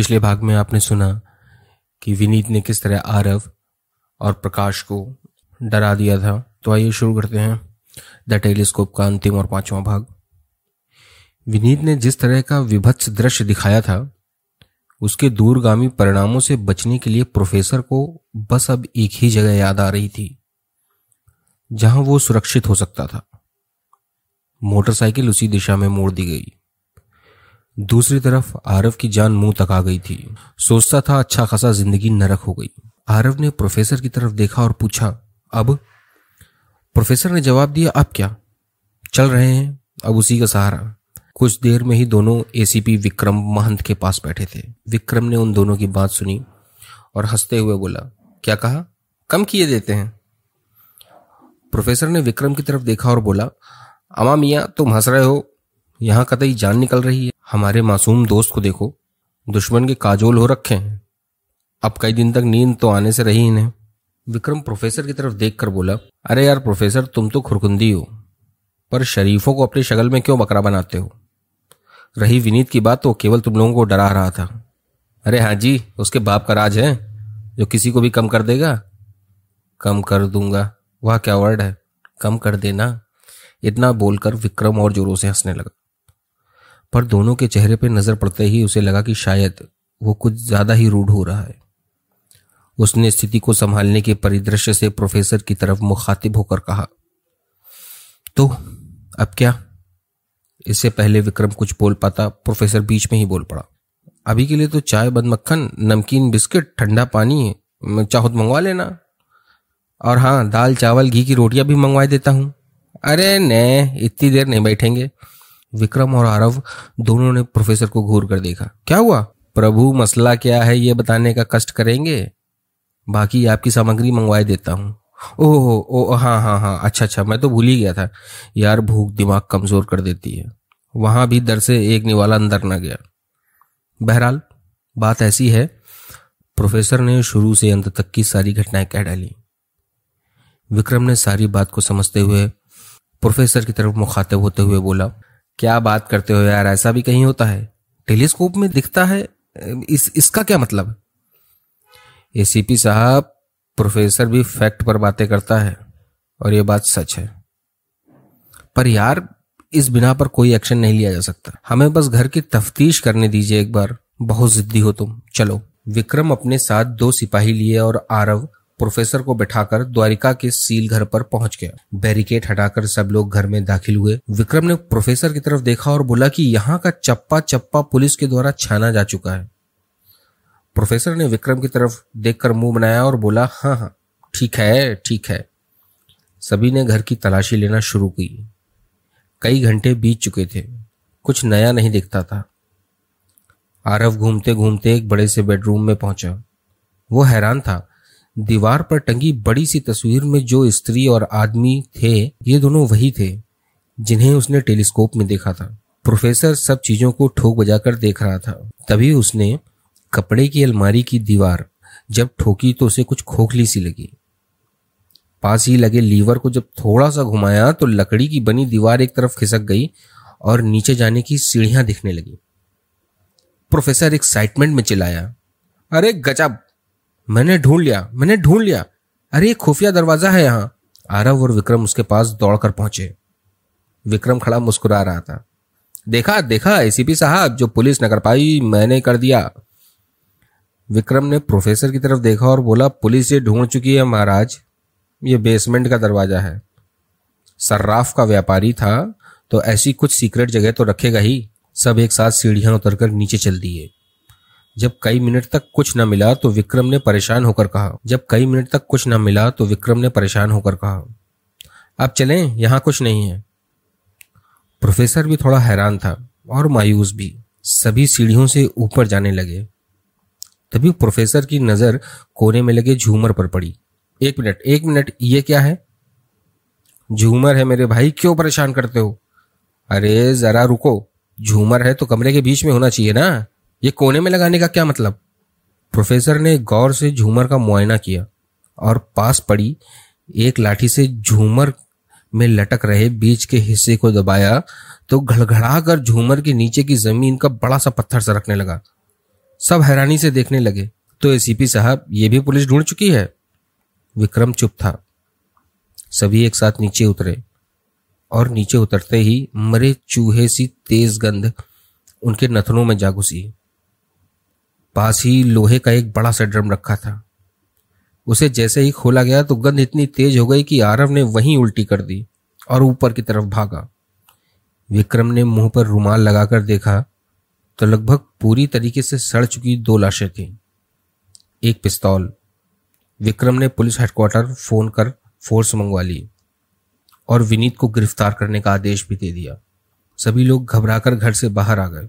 पिछले भाग में आपने सुना कि विनीत ने किस तरह आरव और प्रकाश को डरा दिया था। तो आइए शुरू करते हैं द टेलीस्कोप का अंतिम और पांचवा भाग। विनीत ने जिस तरह का विभत्स दृश्य दिखाया था, उसके दूरगामी परिणामों से बचने के लिए प्रोफेसर को बस अब एक ही जगह याद आ रही थी, जहाँ वो सुरक्षित हो सकता था। मोटरसाइकिल उसी दिशा में मोड़ दी गई। दूसरी तरफ़ आरव की जान मुँह तक आ गई थी। सोचता था अच्छा खासा ज़िंदगी नरक हो गई। आरव ने प्रोफेसर की तरफ़ देखा और पूछा, अब प्रोफेसर ने जवाब दिया, अब क्या? चल रहे हैं, अब उसी का सहारा। कुछ देर में ही दोनों एसीपी विक्रम महंत के पास बैठे थे। विक्रम ने उन दोनों की बात सुनी और हँसते हुए बोला, क्या कहा? कम किए देते हैं? प्रोफेसर ने विक्रम की तरफ़ देखा और बोला अमा मिया, तुम हंस रहे हो यहाँ कतई जान निकल रही है। हमारे मासूम दोस्त को देखो। दुश्मन के काजोल हो रखे हैं। अब कई दिन तक नींद तो आने से रही इन्हें। विक्रम प्रोफेसर की तरफ़ देखकर बोला, अरे यार प्रोफेसर, तुम तो खुरकुंदी हो। पर शरीफों को अपनी शक्ल में क्यों बकरा बनाते हो? रही विनीत की बात तो केवल तुम लोगों को डरा रहा था। अरे हाँ जी, उसके बाप का राज है, जो किसी को भी कम कर देगा। कम कर दूँगा। वह क्या वर्ड है? कम कर देना। इतना बोलकर विक्रम और जोरों से हंसने लगा। पर दोनों के चेहरे पर नज़र पड़ते ही उसे लगा कि शायद वो कुछ ज़्यादा ही रूढ़ हो रहा है। उसने स्थिति को संभालने के परिदृश्य से प्रोफेसर की तरफ़ मुखातिब होकर कहा तो अब क्या? इससे पहले विक्रम कुछ बोल पाता, प्रोफेसर बीच में ही बोल पड़ा, अभी के लिए तो चाय बंद मक्खन नमकीन बिस्किट, ठंडा पानी चाहो तो मंगवा लेना। और हाँ दाल, चावल, घी की रोटियाँ भी मंगवा देता हूँ। अरे ने, इतनी देर नहीं बैठेंगे। विक्रम और आरव दोनों ने प्रोफेसर को घूर कर देखा। क्या हुआ? प्रभु, मसला क्या है ये बताने का कष्ट करेंगे? बाकी आपकी सामग्री मंगवाए देता हूँ। ओह, ओ हाँ हाँ हाँ अच्छा अच्छा मैं तो भूल ही गया था। यार, भूख दिमाग कमज़ोर कर देती है। वहाँ भी दर से एक निवाला अंदर न गया। बहरहाल, बात ऐसी है, प्रोफेसर ने शुरू से अंत तक की सारी घटनाएँ कह डाली। विक्रम ने सारी बात को समझते हुए प्रोफेसर की तरफ़ मुखातिब होते हुए बोला क्या बात करते हो यार? ऐसा भी कहीं होता है। टेलीस्कोप में दिखता है। इस, इसका क्या मतलब? एसीपी साहब, प्रोफेसर भी फैक्ट पर बातें करता है और ये बात सच है। पर यार, इस बिना पर कोई एक्शन नहीं लिया जा सकता। हमें बस घर की तफ्तीश करने दीजिए एक बार। बहुत जिद्दी हो तुम। चलो, विक्रम अपने साथ दो सिपाही लिए और आरव प्रोफेसर को बैठाकर द्वारिका के सील घर पर पहुँच गया। बैरिकेड हटाकर सब लोग घर में दाखिल हुए। विक्रम ने प्रोफेसर की तरफ़ देखा और बोला कि यहाँ का चप्पा चप्पा पुलिस के द्वारा छाना जा चुका है। प्रोफेसर ने विक्रम की तरफ़ देखकर मुँह बनाया और बोला हाँ हाँ ठीक है ठीक है। सभी ने घर की तलाशी लेना शुरू की। कई घंटे बीत चुके थे। कुछ नया नहीं दिखता था। आरव घूमते घूमते एक बड़े से बेडरूम में पहुँचा। वो हैरान था। दीवार पर टंगी बड़ी सी तस्वीर में जो स्त्री और आदमी थे, ये दोनों वही थे, जिन्हें उसने टेलीस्कोप में देखा था। प्रोफेसर सब चीज़ों को ठोक बजाकर देख रहा था। तभी उसने कपड़े की अलमारी की दीवार जब ठोकी तो उसे कुछ खोखली सी लगी। पास ही लगे लीवर को जब थोड़ा सा घुमाया तो लकड़ी की बनी दीवार एक तरफ़ खिसक गई और नीचे जाने की सीढ़ियाँ दिखने लगी। प्रोफेसर एक्साइटमेंट में चिल्लाया, अरे गजब मैंने ढूंढ लिया, मैंने ढूंढ लिया। अरे, ये खुफिया दरवाज़ा है यहाँ। आरव और विक्रम उसके पास दौड़कर पहुँचे। विक्रम खड़ा मुस्कुरा रहा था। देखा देखा एसीपी साहब, जो पुलिस न कर पाई मैंने कर दिया। विक्रम ने प्रोफेसर की तरफ़ देखा और बोला, पुलिस ये ढूंढ चुकी है महाराज। ये बेसमेंट का दरवाज़ा है। सर्राफ का व्यापारी था तो ऐसी कुछ सीक्रेट जगह तो रखेगा ही। सब एक साथ सीढ़ियाँ उतरकर नीचे चल दिए। जब कई मिनट तक कुछ न मिला तो विक्रम ने परेशान होकर कहा। जब कई मिनट तक कुछ न मिला तो विक्रम ने परेशान होकर कहा। अब चलें, यहाँ कुछ नहीं है। प्रोफेसर भी थोड़ा हैरान था और मायूस भी। सभी सीढ़ियों से ऊपर जाने लगे। तभी प्रोफेसर की नज़र कोने में लगे झूमर पर पड़ी। एक मिनट एक मिनट, ये क्या है? झूमर है मेरे भाई, क्यों परेशान करते हो? अरे जरा रुको, झूमर है तो कमरे के बीच में होना चाहिए ना। ये कोने में लगाने का क्या मतलब? प्रोफेसर ने गौर से झूमर का मुआयना किया और पास पड़ी एक लाठी से झूमर में लटक रहे बीच के हिस्से को दबाया तो घड़घड़ा कर झूमर के नीचे की ज़मीन का बड़ा सा पत्थर सरकने लगा। सब हैरानी से देखने लगे। तो एसीपी साहब, ये भी पुलिस ढूंढ चुकी है? विक्रम चुप था। सभी एक साथ नीचे उतरे और नीचे उतरते ही मरे चूहे सी तेज गंध उनके नथनों में जा घुसी पास ही लोहे का एक बड़ा सा ड्रम रखा था। उसे जैसे ही खोला गया तो गंध इतनी तेज हो गई कि आरव ने वहीं उल्टी कर दी और ऊपर की तरफ़ भागा। विक्रम ने मुँह पर रुमाल लगाकर देखा तो लगभग पूरी तरीके से सड़ चुकी दो लाशें थीं। एक पिस्तौल। विक्रम ने पुलिस हेडक्वार्टर फ़ोन कर फोर्स मंगवा ली और विनीत को गिरफ़्तार करने का आदेश भी दे दिया। सभी लोग घबराकर घर से बाहर आ गए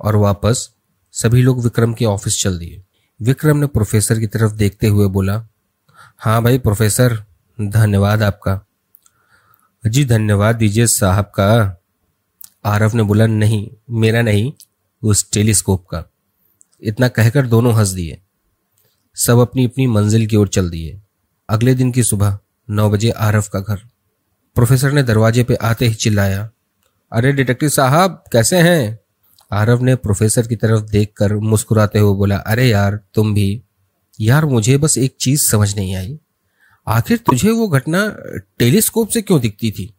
और वापस सभी लोग विक्रम के ऑफ़िस चल दिए। विक्रम ने प्रोफेसर की तरफ़ देखते हुए बोला हाँ भाई प्रोफेसर, धन्यवाद आपका। जी धन्यवाद दीजिए साहब का। आरफ ने बोला, नहीं, मेरा नहीं, उस टेलीस्कोप का। इतना कहकर दोनों हंस दिए। सब अपनी अपनी मंजिल की ओर चल दिए। अगले दिन की सुबह नौ बजे आरफ का घर। प्रोफेसर ने दरवाजे पे आते ही चिल्लाया, अरे डिटेक्टिव साहब, कैसे हैं? आरव ने प्रोफेसर की तरफ़ देखकर मुस्कुराते हुए बोला, अरे यार, तुम भी। यार, मुझे बस एक चीज़ समझ नहीं आई। आखिर तुझे वो घटना टेलीस्कोप से क्यों दिखती थी?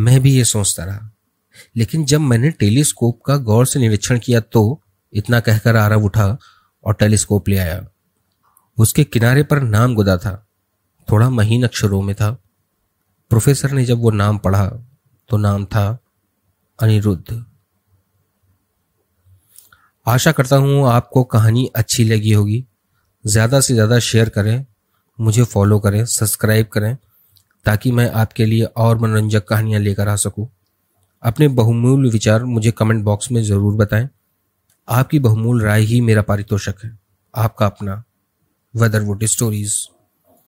मैं भी ये सोचता रहा। लेकिन जब मैंने टेलीस्कोप का गौर से निरीक्षण किया तो इतना कहकर आरव उठा और टेलीस्कोप ले आया। उसके किनारे पर नाम गुदा था। थोड़ा महीन अक्षरों में था। प्रोफेसर ने जब वो नाम पढ़ा तो नाम था अनिरुद्ध। आशा करता हूँ आपको कहानी अच्छी लगी होगी। ज़्यादा से ज़्यादा शेयर करें, मुझे फॉलो करें सब्सक्राइब करें, ताकि मैं आपके लिए और मनोरंजक कहानियाँ लेकर आ सकूँ। अपने बहुमूल्य विचार मुझे कमेंट बॉक्स में ज़रूर बताएँ। आपकी बहुमूल्य राय ही मेरा पारितोषक है। आपका अपना वेदरवुड स्टोरीज़